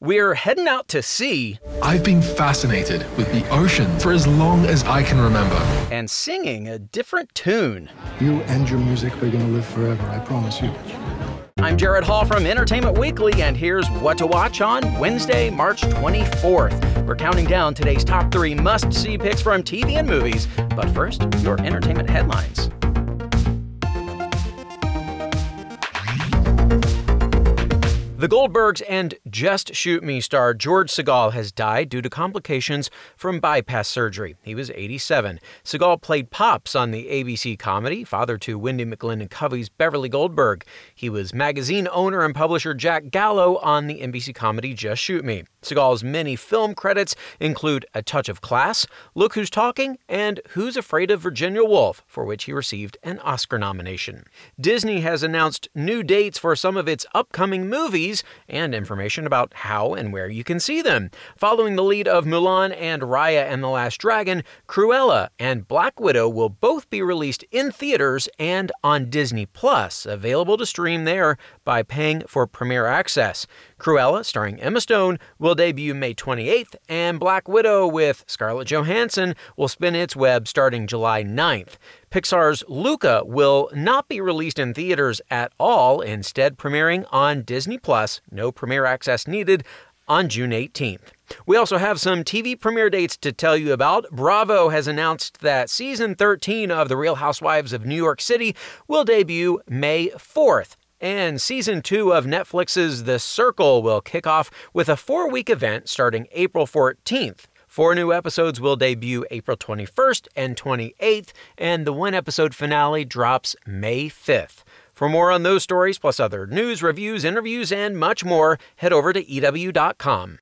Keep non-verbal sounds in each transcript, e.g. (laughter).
we're heading out to sea. I've been fascinated with the ocean for as long as I can remember. And singing a different tune. You and your music are going to live forever, I promise you. I'm Jared Hall from Entertainment Weekly, and here's what to watch on Wednesday, March 24th. We're counting down today's top three must see picks from TV and movies. But first, your entertainment headlines. The Goldbergs and Just Shoot Me star George Segal has died due to complications from bypass surgery. He was 87. Segal played Pops on the ABC comedy, father to Wendi McLendon-Covey's Beverly Goldberg. He was magazine owner and publisher Jack Gallo on the NBC comedy Just Shoot Me. Segal's many film credits include A Touch of Class, Look Who's Talking, and Who's Afraid of Virginia Woolf, for which he received an Oscar nomination. Disney has announced new dates for some of its upcoming movies and information about how and where you can see them. Following the lead of Mulan and Raya and the Last Dragon, Cruella and Black Widow will both be released in theaters and on Disney Plus, available to stream there by paying for premiere access. Cruella, starring Emma Stone, will debut May 28th, and Black Widow with Scarlett Johansson will spin its web starting July 9th. Pixar's Luca will not be released in theaters at all, instead premiering on Disney Plus, no premiere access needed, on June 18th. We also have some TV premiere dates to tell you about. Bravo has announced that season 13 of The Real Housewives of New York City will debut May 4th. And season two of Netflix's The Circle will kick off with a four week event starting April 14th. Four new episodes will debut April 21st and 28th, and the one episode finale drops May 5th. For more on those stories, plus other news, reviews, interviews, and much more, head over to EW.com.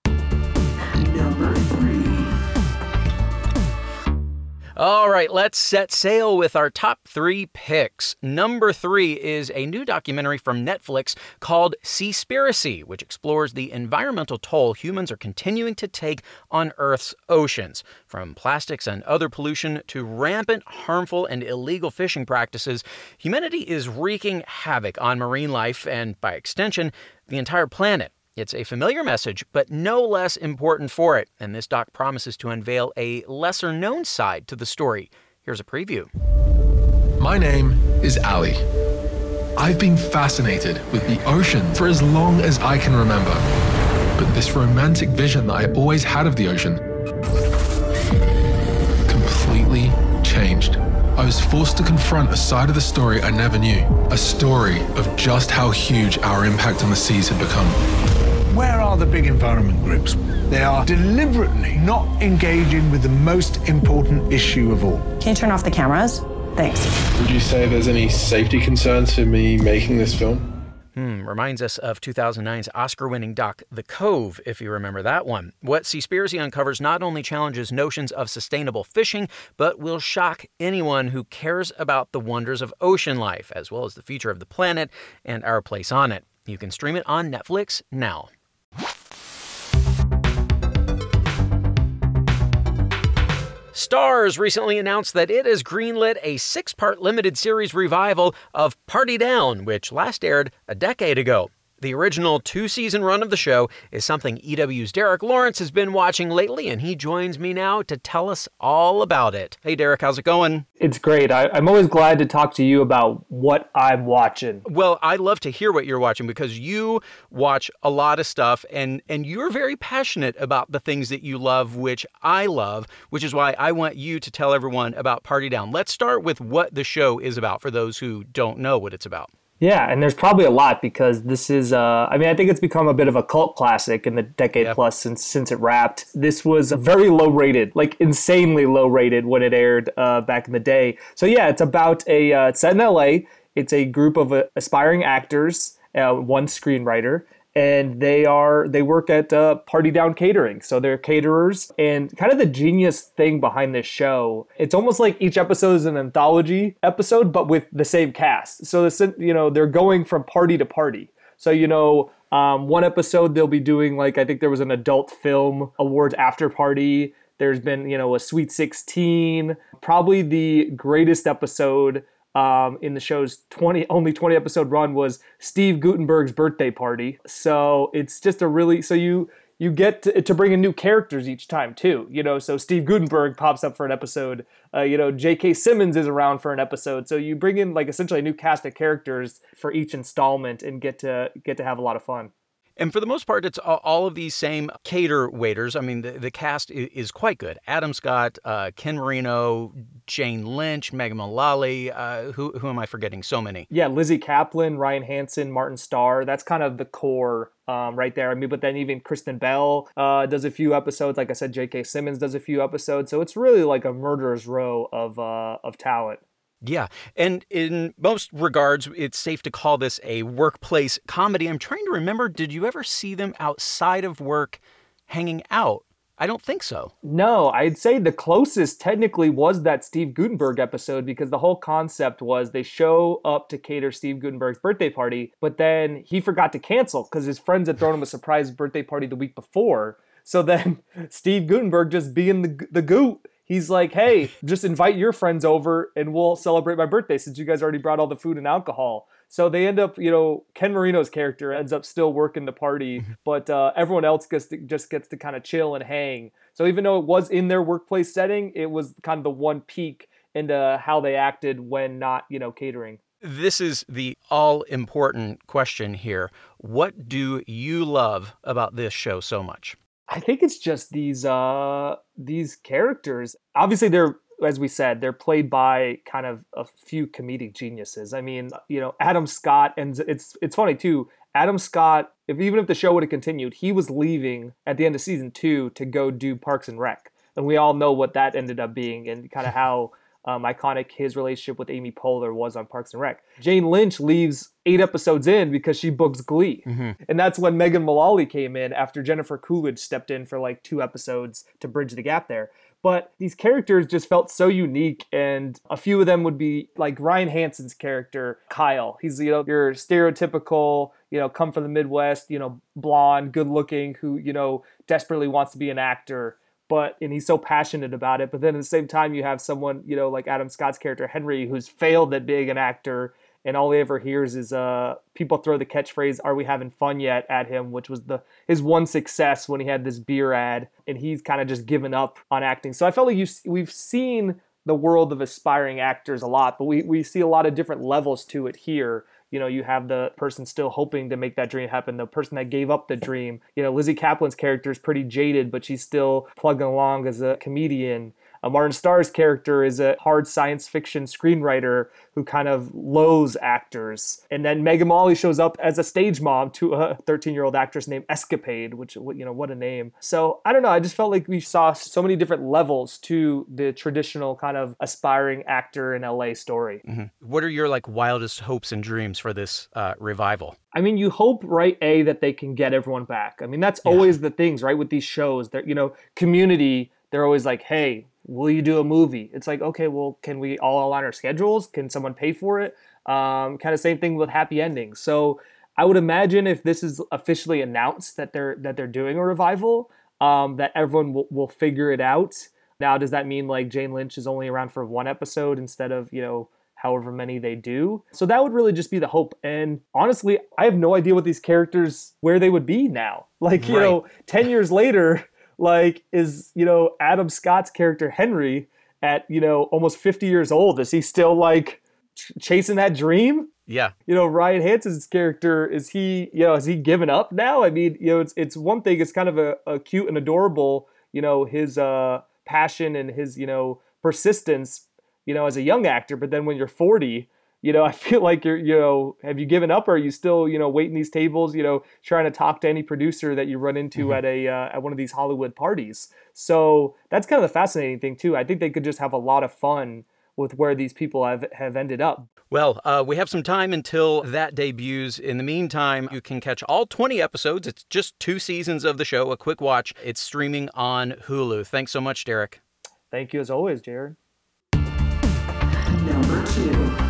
All right, let's set sail with our top three picks. Number three is a new documentary from Netflix called Seaspiracy, which explores the environmental toll humans are continuing to take on Earth's oceans. From plastics and other pollution to rampant, harmful, and illegal fishing practices, humanity is wreaking havoc on marine life and, by extension, the entire planet. It's a familiar message, but no less important for it, and this doc promises to unveil a lesser known side to the story. Here's a preview. My name is Ali. I've been fascinated with the ocean for as long as I can remember. But this romantic vision that I always had of the ocean completely changed. I was forced to confront a side of the story I never knew, a story of just how huge our impact on the seas had become. Where are the big environment groups? They are deliberately not engaging with the most important issue of all. Can you turn off the cameras? Thanks. Would you say there's any safety concerns for me making this film? Hmm, reminds us of 2009's Oscar winning doc, The Cove, if you remember that one. What Seaspiracy uncovers not only challenges notions of sustainable fishing, but will shock anyone who cares about the wonders of ocean life, as well as the future of the planet and our place on it. You can stream it on Netflix now. Starz recently announced that it has greenlit a six part limited series revival of Party Down, which last aired a decade ago. The original two season run of the show is something EW's Derek Lawrence has been watching lately, and he joins me now to tell us all about it. Hey, Derek, how's it going? It's great. I, am always glad to talk to you about what I'm watching. Well, I love to hear what you're watching because you watch a lot of stuff, and, and you're very passionate about the things that you love, which I love, which is why I want you to tell everyone about Party Down. Let's start with what the show is about for those who don't know what it's about. Yeah, and there's probably a lot because this is. Uh, I mean, I think it's become a bit of a cult classic in the decade yep. plus since since it wrapped. This was very low rated, like insanely low rated when it aired uh, back in the day. So yeah, it's about a uh, it's set in L.A. It's a group of uh, aspiring actors, uh, one screenwriter, and they are they work at uh, Party Down Catering, so they're caterers. And kind of the genius thing behind this show, it's almost like each episode is an anthology episode, but with the same cast. So the you know they're going from party to party. So you know um, one episode they'll be doing like I think there was an adult film awards after party. There's been you know a Sweet 16, probably the greatest episode um, in the show's 20 only 20 episode run was Steve Guttenberg's birthday party. So it's just a really so you you get to, to, bring in new characters each time too. You know, so Steve Guttenberg pops up for an episode. Uh, you know, J.K. Simmons is around for an episode. So you bring in like essentially a new cast of characters for each installment and get to get to have a lot of fun. And for the most part, it's all of these same cater waiters. I mean, the, the cast is quite good. Adam Scott, uh, Ken Marino, Jane Lynch, Megan Mullally. Uh, who, who am I forgetting? So many. Yeah, Lizzy Caplan, Ryan Hansen, Martin Starr. That's kind of the core um, right there. I mean, but then even Kristen Bell uh, does a few episodes. Like I said, J.K. Simmons does a few episodes. So it's really like a murderer's row of uh, of talent. Yeah. And in most regards, it's safe to call this a workplace comedy. I'm trying to remember did you ever see them outside of work hanging out? I don't think so. No, I'd say the closest technically was that Steve Guttenberg episode because the whole concept was they show up to cater Steve Guttenberg's birthday party, but then he forgot to cancel because his friends had thrown him a surprise birthday party the week before. So then (laughs) Steve Guttenberg just being the the goot he's like, hey, just invite your friends over and we'll celebrate my birthday since you guys already brought all the food and alcohol. So they end up, you know, Ken Marino's character ends up still working the party, (laughs) but uh, everyone else gets to, just gets to kind of chill and hang. So even though it was in their workplace setting, it was kind of the one peek into how they acted when not, you know, catering. This is the all important question here. What do you love about this show so much? I think it's just these uh these characters. Obviously they're as we said, they're played by kind of a few comedic geniuses. I mean, you know, Adam Scott and it's it's funny too. Adam Scott, if even if the show would have continued, he was leaving at the end of season 2 to go do Parks and Rec. And we all know what that ended up being and kind of how um, iconic his relationship with Amy Poehler was on Parks and Rec. Jane Lynch leaves eight episodes in because she books Glee. Mm-hmm. And that's when Megan Mullally came in after Jennifer Coolidge stepped in for like two episodes to bridge the gap there. But these characters just felt so unique, and a few of them would be like Ryan Hansen's character, Kyle. He's, you know, your stereotypical, you know, come from the Midwest, you know, blonde, good looking, who, you know, desperately wants to be an actor but and he's so passionate about it. But then at the same time, you have someone you know like Adam Scott's character Henry, who's failed at being an actor, and all he ever hears is uh people throw the catchphrase "Are we having fun yet?" at him, which was the his one success when he had this beer ad, and he's kind of just given up on acting. So I felt like you we've seen the world of aspiring actors a lot, but we we see a lot of different levels to it here you know you have the person still hoping to make that dream happen the person that gave up the dream. You know Lizzy Caplan's character is pretty jaded but she's still plugging along as a comedian uh, Martin Starr's character is a hard science fiction screenwriter who kind of loathes actors. And then Megan Mullally shows up as a stage mom to a 13 year old actress named Escapade, which, you know, what a name. So I don't know. I just felt like we saw so many different levels to the traditional kind of aspiring actor in LA story. Mm-hmm. What are your like wildest hopes and dreams for this uh, revival? I mean, you hope, right, A, that they can get everyone back. I mean, that's yeah. always the things, right, with these shows. That, you know, community, they're always like, hey, will you do a movie? It's like, okay, well, can we all align our schedules? Can someone pay for it? Um, kind of same thing with happy endings. So I would imagine if this is officially announced that they're that they're doing a revival, um, that everyone will, will figure it out. Now, does that mean like Jane Lynch is only around for one episode instead of you know however many they do? So that would really just be the hope. And honestly, I have no idea what these characters where they would be now. Like you right. know, ten years later like is you know Adam Scott's character Henry at you know almost 50 years old. Is he still like ch- chasing that dream? Yeah. You know Ryan Hansen's character is he you know has he given up now? I mean you know it's it's one thing it's kind of a, a cute and adorable you know his uh passion and his you know persistence you know as a young actor but then when you're 40 you know, (laughs) I feel like you're, you know, have you given up or are you still, you know, waiting these tables, you know, trying to talk to any producer that you run into mm-hmm. at a uh, at one of these Hollywood parties? So that's kind of the fascinating thing too. I think they could just have a lot of fun with where these people have have ended up. Well, uh, we have some time until that debuts. In the meantime, you can catch all 20 episodes. It's just two seasons of the show, a quick watch. It's streaming on Hulu. Thanks so much, Derek. Thank you as always, Jared. Number two.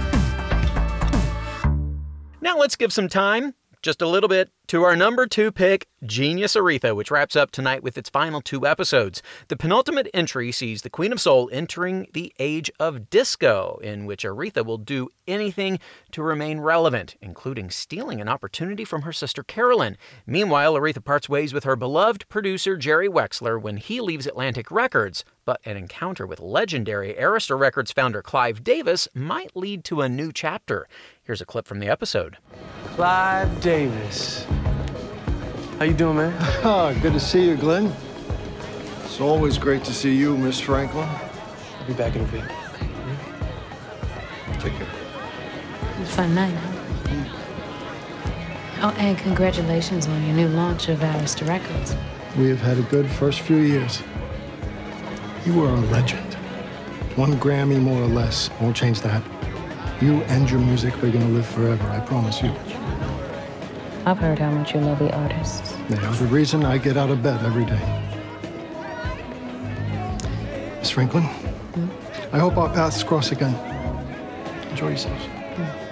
Now let's give some time just a little bit to our number two pick, Genius Aretha, which wraps up tonight with its final two episodes. The penultimate entry sees the Queen of Soul entering the age of disco, in which Aretha will do anything to remain relevant, including stealing an opportunity from her sister Carolyn. Meanwhile, Aretha parts ways with her beloved producer Jerry Wexler when he leaves Atlantic Records, but an encounter with legendary Arista Records founder Clive Davis might lead to a new chapter. Here's a clip from the episode. Clive Davis. How you doing, man? Oh, (laughs) good to see you, Glenn. It's always great to see you, Miss Franklin. I'll be back in a bit. Mm-hmm. Take care. Fun night, huh? Mm. Oh, and congratulations on your new launch of Arista Records. We have had a good first few years. You are a legend. One Grammy more or less won't change that. You and your music are gonna live forever, I promise you. I've heard how much you love the artists. They are the reason I get out of bed every day. Miss Franklin, hmm? I hope our paths cross again. Enjoy yourselves. Hmm.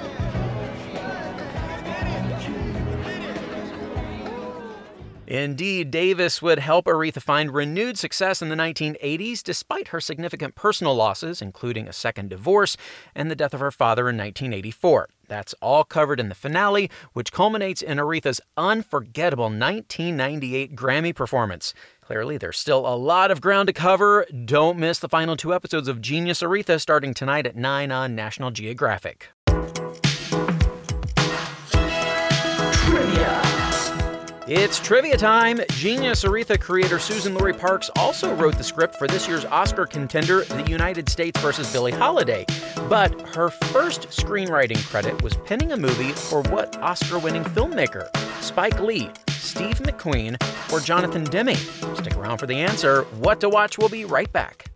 Indeed, Davis would help Aretha find renewed success in the 1980s despite her significant personal losses, including a second divorce and the death of her father in 1984. That's all covered in the finale, which culminates in Aretha's unforgettable 1998 Grammy performance. Clearly, there's still a lot of ground to cover. Don't miss the final two episodes of Genius Aretha starting tonight at 9 on National Geographic. It's trivia time. Genius Aretha creator Suzan-Lori Parks also wrote the script for this year's Oscar contender, The United States vs. Billie Holiday. But her first screenwriting credit was penning a movie for what Oscar winning filmmaker? Spike Lee, Steve McQueen, or Jonathan Demme? Stick around for the answer. What to Watch will be right back.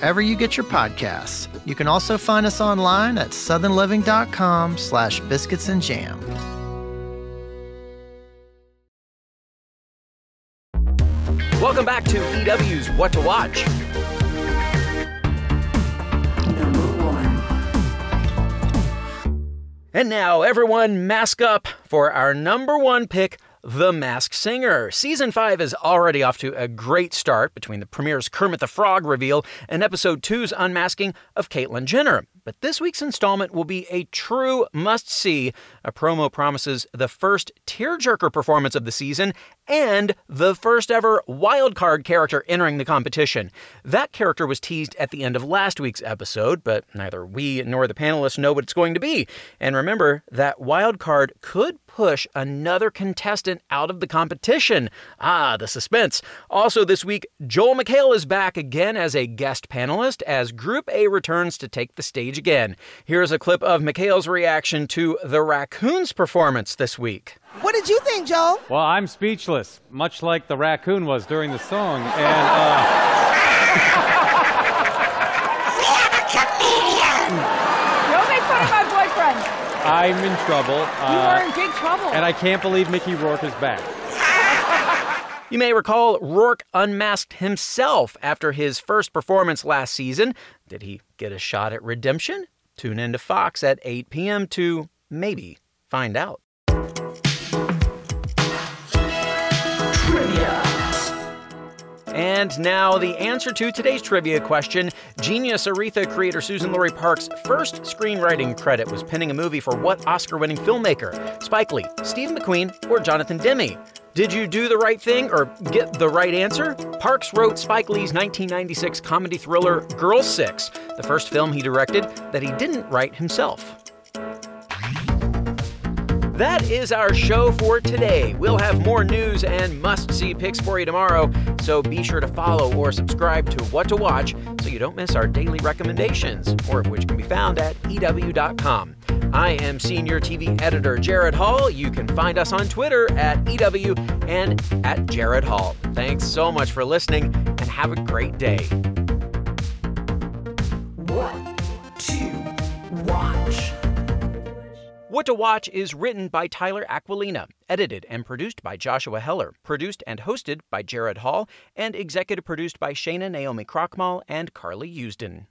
wherever you get your podcasts. You can also find us online at southernliving.com slash biscuits and jam. Welcome back to EW's What to Watch. And now, everyone, mask up for our number one pick, The Masked Singer. Season 5 is already off to a great start between the premiere's Kermit the Frog reveal and episode 2's unmasking of Caitlyn Jenner. But this week's installment will be a true must see. A promo promises the first tearjerker performance of the season and the first ever wildcard character entering the competition. That character was teased at the end of last week's episode, but neither we nor the panelists know what it's going to be. And remember, that wildcard could push another contestant out of the competition. Ah, the suspense. Also, this week, Joel McHale is back again as a guest panelist as Group A returns to take the stage again. Here's a clip of McHale's reaction to the Raccoons' performance this week. What did you think, Joel? Well, I'm speechless, much like the raccoon was during the song. And uh, Don't make fun of my boyfriend. I'm in trouble. You are in big trouble. And I can't believe Mickey Rourke is back. You may recall Rourke unmasked himself after his first performance last season. Did he get a shot at redemption? Tune in to Fox at 8 p.m. to maybe find out. Trivia. And now, the answer to today's trivia question Genius Aretha creator Suzan-Lori Parks' first screenwriting credit was penning a movie for what Oscar winning filmmaker? Spike Lee, Steve McQueen, or Jonathan Demme? Did you do the right thing or get the right answer? Parks wrote Spike Lee's 1996 comedy thriller Girl Six, the first film he directed that he didn't write himself. That is our show for today. We'll have more news and must see picks for you tomorrow, so be sure to follow or subscribe to What to Watch so you don't miss our daily recommendations, more of which can be found at EW.com. I am Senior TV Editor Jared Hall. You can find us on Twitter at EW and at Jared Hall. Thanks so much for listening and have a great day. What to Watch is written by Tyler Aquilina, edited and produced by Joshua Heller, produced and hosted by Jared Hall, and executive produced by Shana Naomi Krochmal and Carly Usden.